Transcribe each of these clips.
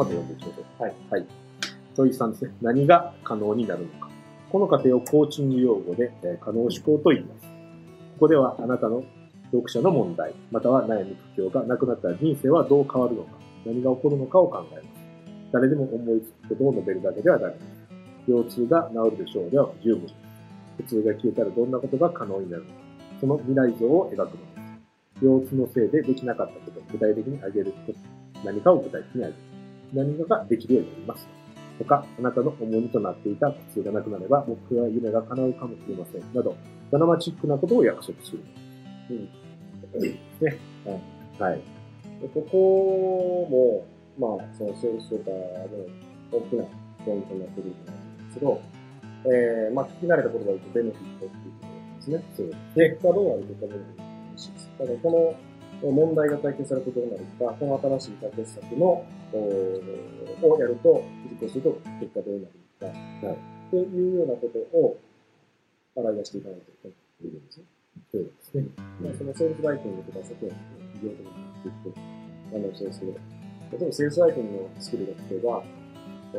また読んでいきましょう。はい。はい。問い3ですね。何が可能になるのか。この過程をコーチング用語で、え可能思考と言います。ここではあなたの読者の問題、または悩み苦境がなくなったら人生はどう変わるのか、何が起こるのかを考えます。誰でも思いつくことを述べるだけではダメです。腰痛が治るでしょうでは十分です。普通が消えたらどんなことが可能になるのか、その未来像を描くのです。腰痛のせいでできなかったこと、具体的に挙げること、何かを具体的に挙げる。何かができるようになります。とか、あなたの重荷となっていた苦痛がなくなれば、僕は夢が叶うかもしれません。など、ドラマチックなことを約束する。うん。ね。はい。はいここも、まあ、そのセールスとかの大きなポイントになってくると思うんですけど、えー、まあ、聞き慣れた言葉で言うと、ベネフィットっていうことですね。そう。結果どうなるとかもしいです。だ、この、問題が解決されることになるか、この新しい解決策の、をやると、実行すると結果どうなるか、はい、っていうようなことを洗い出していかないといけないんですね。そうですね。まあ、そのセールスライティングとか、先ほど企業とかに言って、あの、そうですけど、例えばセールスライティングのスキルが例えば、え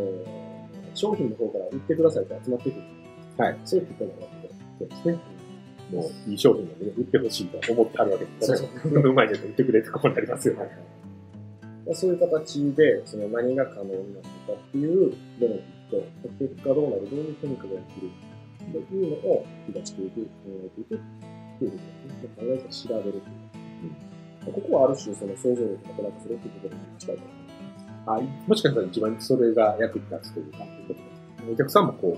ー、商品の方から売ってくださいと集まってくる。はい。そういう結果になるそうですね。もういい商品を、ね、売ってほしいと思ってあるわけですから、そううまいです売ってくれってここになりますよ、ね。はい、そういう形で、その何が可能になるかっていうベネフィット、結果どうなる、どういう変化が起きるというのを引き出していく、考えていくっていうふうに、ね、考えて調べるという。うん、ここはある種、その想像力を働かせるということに近いと思います。あもしかしたら一番それが役に立つというか、ということです。お客さんもこ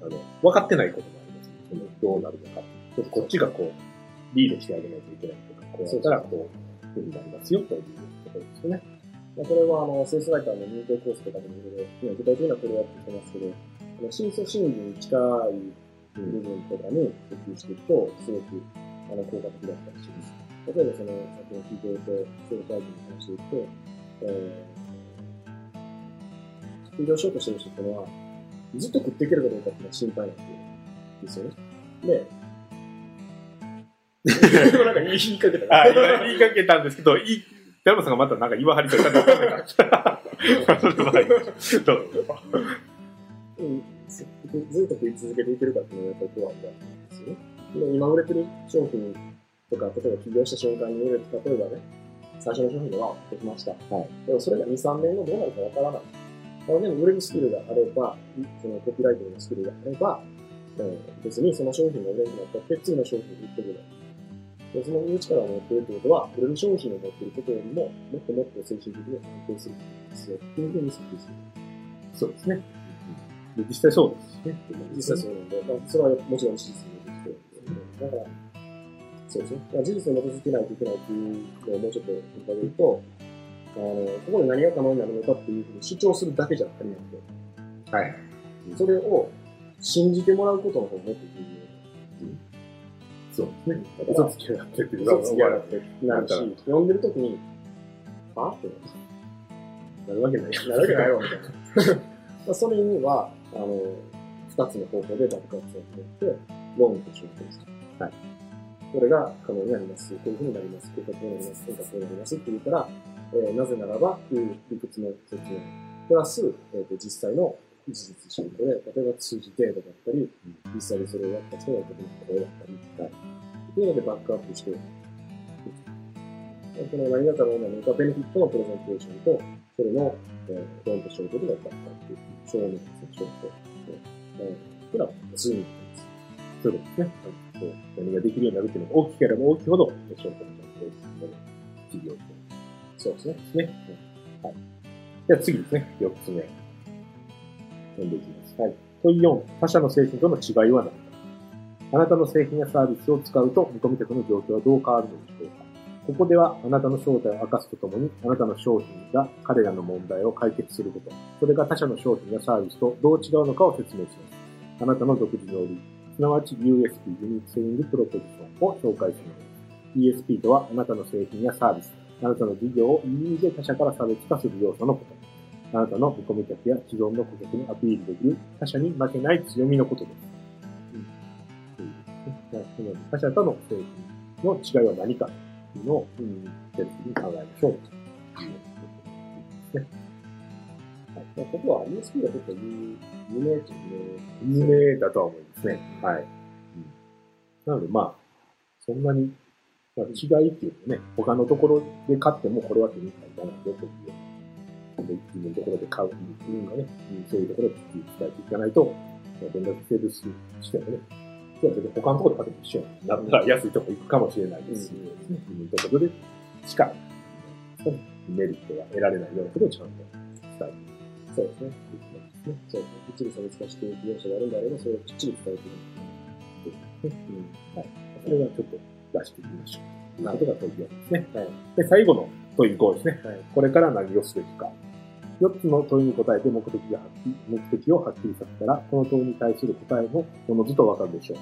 う、あの、分かってないこともあります、ね。どうなるのかちょっとこっちがこう、リードしてあげないといけないとか、こうやったらこう、になりますよということですよね。まあ、これはあの、セールスライターの認定コースとかでもいろいろ、具体的なこれはって言ってますけど、あの、真相心理に近い部分とかに研究していくと、すごく、あの、効果的だったりします。例えばその、先ほど聞いてると、セールスライターに関していくと、えー、副業しようとしてる人っていうのは、ずっと食っていけるかどうかっていうのは心配なんですよね。で、なんか言いかけた。あ言いかけたんですけど、い、ダルマさんがまたなんか言わはりとかなかそれは、どうぞ。うん、ずっと食い続けていけるかっていうのはやっぱり怖いんですよね。で今売れてる商品とか、例えば起業した瞬間に売れて、例えばね、最初の商品ができました。はい。でもそれが2、3年後どうなるかわからない。で、売れるスキルがあれば、そのコピーライティングのスキルがあれば、えー、別にその商品が売れなくなったって次の商品を売ってくれでその力を持っているということは、売れる商品を持っていることよりも、もっともっと精神的に安定するんですよ。っていうふうに設定する。そうですね。で実際そうですね。実際そうなんで、まあ、それはもちろん事実に基づいてるんですけど、だから、そうですね。まあ、事実に基づけないといけないっていうのをもうちょっと言ってあげると、あの、ここで何が可能になるのかっていうふうに主張するだけじゃ足りなくて、はい。それを信じてもらうことの方がもっと重要そうですね。嘘つきやがってって嘘つきやがってなるし、読んでるときに、はってなるわけない。なるわけないわ、みたいな。まあそれには、あの、二つの方法で爆発を取って、論と証拠です。はい。これが可能になります。こういうふうになります。こういうこうなります。こういうこうなりますって言ったら、えー、なぜならばいう理屈の説明。プラス、えっ、ー、と、実際の事実証拠で、例えば数字データだったり、実際にそれをやった人がこの声だったり、はい。っていうのでバックアップして、この何が可能なのか、ベネフィットのプレゼンテーションと、それの、えー、ロンと証拠でのバックアップ、証明ですね、証拠。えー、これはツールです。そうですね。はい、何ができるようになるっていうのが大きければ大きいほど、証拠の事業そうですね。ね。はい。では次ですね。四つ目。読んできます。はい。問い4、他社の製品との違いは何かあなたの製品やサービスを使うと見込み客の状況はどう変わるのでしょうかここではあなたの正体を明かす。とともに、あなたの商品が彼らの問題を解決す。ること、それが他社の商品やサービスとどう違うのかを説明します。あなたの独自の売り、す。なわち USP、ユニークセリングプロポジションを紹介す。るのです。ESP とはあなたの製品やサービス、あなたの事業を理由で他社から差別化す。る要素のこと。あなたの見込み客や既存の顧客にアピールできる他社に負けない強みのことです。うん、他社との製品の違いは何かというのを、うん、徹底に考えましょう。ということですね。まあ、ここは USP が結構有有名っていう有名だとは思いますね。はい。うん、なので、まあ、そん。なに、まあ、違いっていうのね、他のところで買ってもこれは手に入らないよというような、自分のところで買うっていうのがね、そういうところで伝えていかないと、連絡セールスしてもね、いや、他のところで買っても一緒やなったら安いとこ行くかもしれないですし、ね、自分のところでしか、メリットが得られないようなことをちゃんと伝えてそうですね。そうですね。きっちり差別化していく要素があるんであれば、それをきっちり伝えていく。うん。はい。それはちょっと出していきましょう。ということが問い4ですね。はい。で、最後の問い5ですね。はい。これから何をすべきか。4つの問いに答えて目的がはっき目的をはっきりさせたら、この問いに対する答えもおのずとわかるでしょう。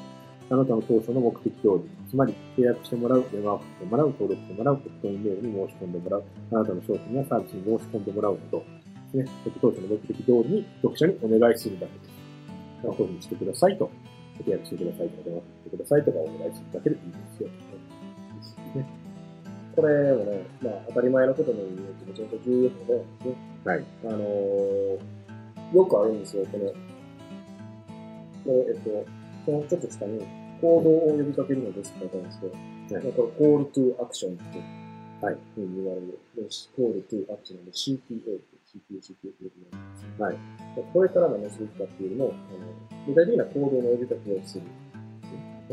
あなたの当初の目的通り、つまり契約してもらう、電話をかけてもらう、登録してもらう、オプトインメールに申し込んでもらう、あなたの商品やサービスに申し込んでもらうなど、ね、当初の目的通りに読者にお願いするだけです。こういうふうにしてくださいと、契約してくださいと、電話をかけてくださいとかお願いするだけでいいですよ。ですね、これはね、まあ当たり前のことのようにめちゃめちゃ重要なので、ね、はい。あのー、よくあるんですよ、この、これ、えっと、このちょっと下に、行動を呼びかけるのですって書いてあるんですけど、はい、これ、call to action って、はい、ふうに言われる。call to action で CTA って CTA、CTA って言われるんですはい。これから何をするかっていうのも、あの具体的な行動の呼びかけをする。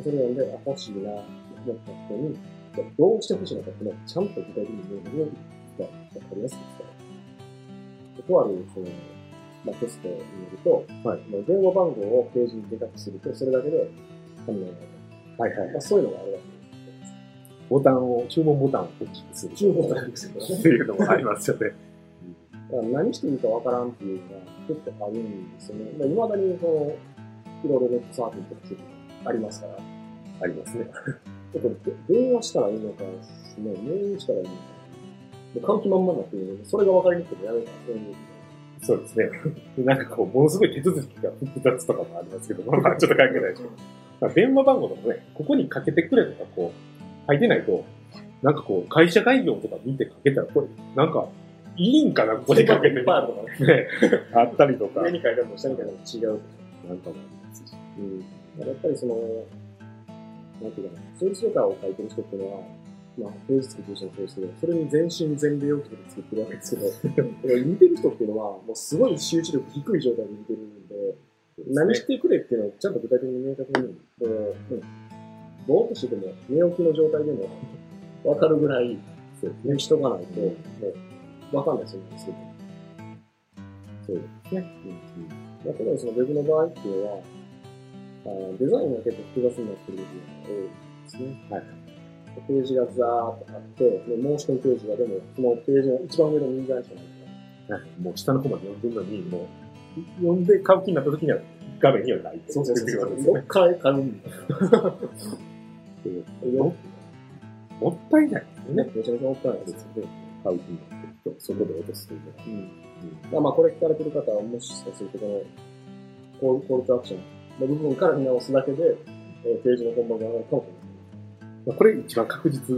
それなんで、あ、欲しいな、思った人に、どうして欲しいのかっていうのをちゃんと具体的に言うのを伝え、わかりやすく伝える。とある、その、まあ、テストによると、はい、電話番号をページにでかくすると、それだけで紙をはいはい。まあ、そういうのがあるわけです。ボタンを、注文ボタンを大きくする。注文ボタンを大きくする。っていうのもありますよね。だから何していいかわからんっていうのが結構あるんですよね。まあ、未だにその、いろいろネットサーフィンとかありますから。ありますね。ちょっと電話したらいいのか、ね、メールしたらいいのか。もう換気まんまになってるので、それが分かりにくくてやめたそうですね。なんかこう、ものすごい手続きが複雑とかもありますけど、まあちょっと関係ないでしょ。まあ、電話番号とかね、ここにかけてくれとかこう、書いてないと、なんかこう、会社概要とか見てかけたら、これ、なんか、いいんかな、ここにかけて。パーとかね。あったりとか。上に書いても下に書いても違うなんかもありますし。うん。やっぱりその、なんていうかな、セールスレターを書いてる人っていうのは、まあ、ページ作ってる人もそうですけど、それに全身全霊をかけて作ってるわけですけど、見てる人っていうのは、もうすごい集中力低い状態で見てるんで、何してくれっていうのをちゃんと具体的に明確に、こう、うん、ぼーっとしてても、寝起きの状態でもわかるぐらい、ね、しとかないと、もう、わかんないですよね、そうですね。うん。だけど、そのウェブの場合っていうのは、あデザインが結構複雑になってる部分が多いですね。はい。ページがザーッとあって、で申し込みページがでも、そのページの一番上の右側にしかないから。もう下の方まで読んでるのに、もう、読んで買う気になった時には画面にはない。そうそうそうそう。どっから買うんだ もったいないですね。めちゃめちゃもったいないですよね。買う気になってると、そこで落とすというのは。うん。まあ、これ聞かれてる方は、もしかすると、この、コールトアクションの部分から見直すだけで、えー、ページの本番が上がるかもしれない。まあ、これ一番確実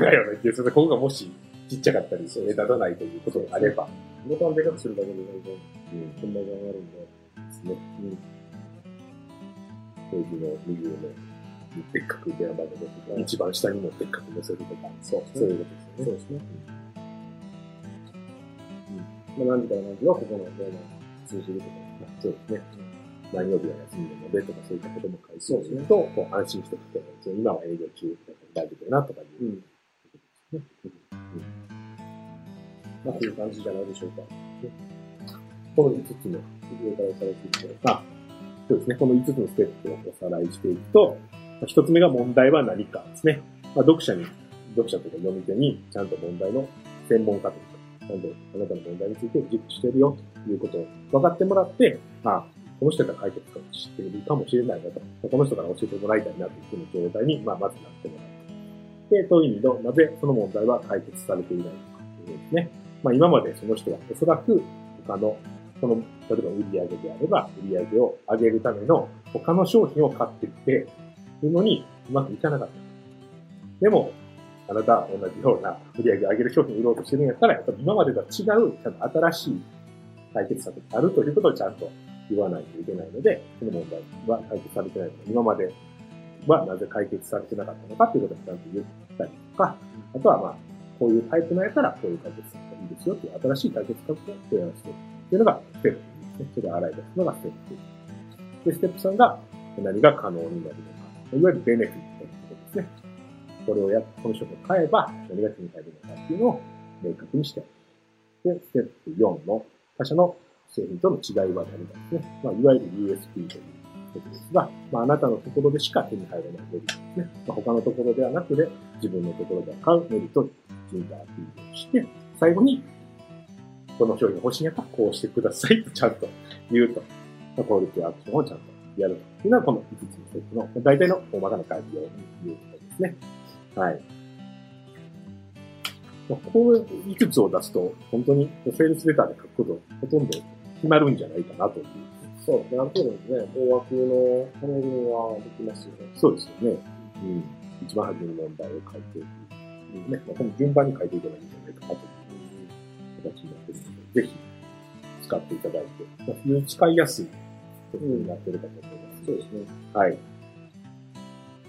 だよね。ここがもしちっちゃかったり、目立たないということであれば。ボタンでかくするだけで全然、うん、本番が上がるんで。ですね。うん。ページの右上のでっかく電話番号とか、一番下にもでっかく載せるとか、そう、そういうことですよね。そうですね。うん。まあ、何時から何時はここの電話通じるとか。そうですね。何曜日は休みなのでとかそういったことも書いてすると、こう安心して書けば、今は営業中大丈夫だなとかいう、うん。うん。まあ、こういう感じじゃないでしょうか。この5つの上からされていて、まあ、そうですね、この5つのステップをおさらいしていくと、1つ目が問題は何かですね。まあ、読者に、読者とか読み手にちゃんと問題の専門家というか、ちゃんとあなたの問題について熟知してるよということを分かってもらって、まあ、この人が解決かも知ってるかもしれないなと、この人から教えてもらいたいなという状態に、まあ、まずなってもらう。で、問い2度、なぜその問題は解決されていないのかというですね。まあ、今までその人はおそらく他の、その、例えば売り上げであれば、売り上げを上げるための他の商品を買ってきているのにうまくいかなかった。でも、あなたは同じような売り上を上げる商品を売ろうとしてるんやったら、やっぱり今までとは違う、ちゃんと新しい解決策があるということをちゃんと言わないといけないので、この問題は解決されてないので、今まではなぜ解決されてなかったのかということをちゃんと言ったりとか、あとはまあ、こういうタイプのやったらこういう解決策がいいですよという新しい解決策を提案しているというのがステップですね。それで洗い出すのがステップ2。で、ステップ3が何が可能になるのか。いわゆるベネフィットということですね。これをや、この職を買えば何が手に入るのかっていうのを明確にしてで、ステップ4の他社の製品との違いは何かですね。まあ、いわゆる USP ということですが、まあ、あなたのところでしか手に入らないメリットですね。まあ、他のところではなくて、自分のところで買うメリットを自分でアピールして、最後に、この商品が欲しいんやったらこうしてくださいとちゃんと言うと。クオリティアクションをちゃんとやるというのは、この5つのステップの大体の大まかな概要を言うことですね。はい。こういくつを出すと、本当にセールスレターで書くことほとんど決まるんじゃないかなという。そうですね。ある程度ですね、大枠の骨組みはできますよね。そうですよね。うん。一番初めに問題を書いていく。うん、ね。まあ、この順番に書いていけばいいんじゃないかなという形になっているので、ぜひ使っていただいて、まあ、非常に使いやすいことになっているかと思います、そうですね。はい。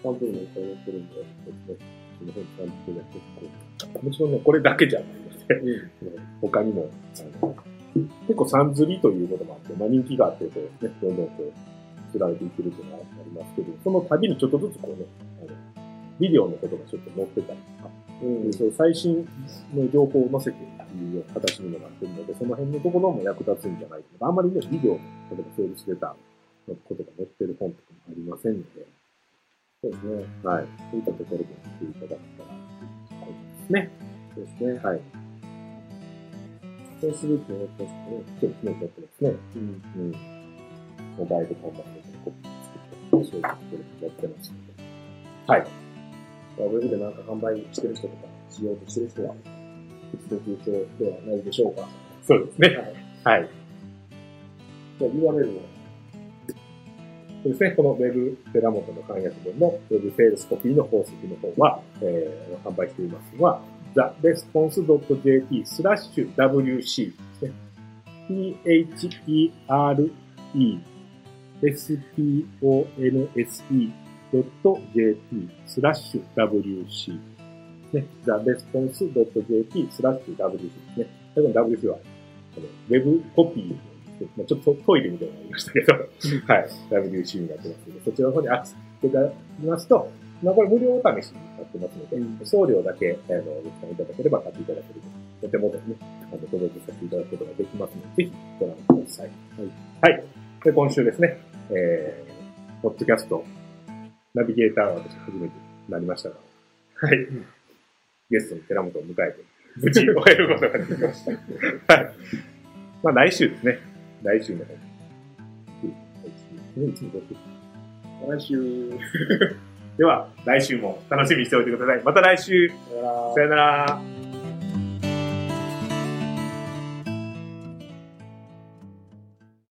サンプルもいっぱい載ってるんで、ですね。その辺ちゃんとやっていこう。もちろんね、これだけじゃないので、うん、他にも、結構さんずりということもあって、まあ人気があって、こうね、どんどんこう、釣られていけるというのはありますけど、その度にちょっとずつこうね、あの、ビデオのことがちょっと載ってたりとか、うん、そう最新の情報を載せているような形にもなっているので、その辺のところも役立つんじゃないかな。あんまりね、ビデオ、例えばセールスレターのことが載ってる本とかもありませんので、そうですね。はい。そういったところで見ていただけたらいいですね。そうですね。はい。フェイスブックのやってますね。そうですね、やってますね。うん。うん。モバイル端末でコピー作って、そういうところやってますので。はい。ウェブでなんか販売してる人とか、しようとしてる人は、一度空調ではないでしょうか。そうですね。はい。はい。じゃあ URL は？そうですね、この Web 寺本の簡約本の Web セールスコピーの方式の方は、えー、販売していますが、theresponse.jp スラッシュ WC ですね。p-h-e-r-e-s-p-o-n-s-e.jp スラッシュ WC ね。theresponse.jp スラッシュ WC ですね。最後の WC は、Web コピーまあ、ちょっとトイレみたいになりましたけど、はい、WC になってますので、そちらの方にアクセスしていただきますと、まあ、これ無料お試しってますので、うん、送料だけ、あの、ご負担いただければ買っていただけると、とてもね、あの、届けさせていただくことができますので、ぜひご覧ください。はい。はい。で、今週ですね、えー、ポッドキャスト、ナビゲーターは私初めてなりましたが、はい。ゲストに寺本を迎えて、無事終えることができました。はい。まあ来週ですね。来週の方。来週。では、来週も楽しみにしておいてください。また来週。さよなら。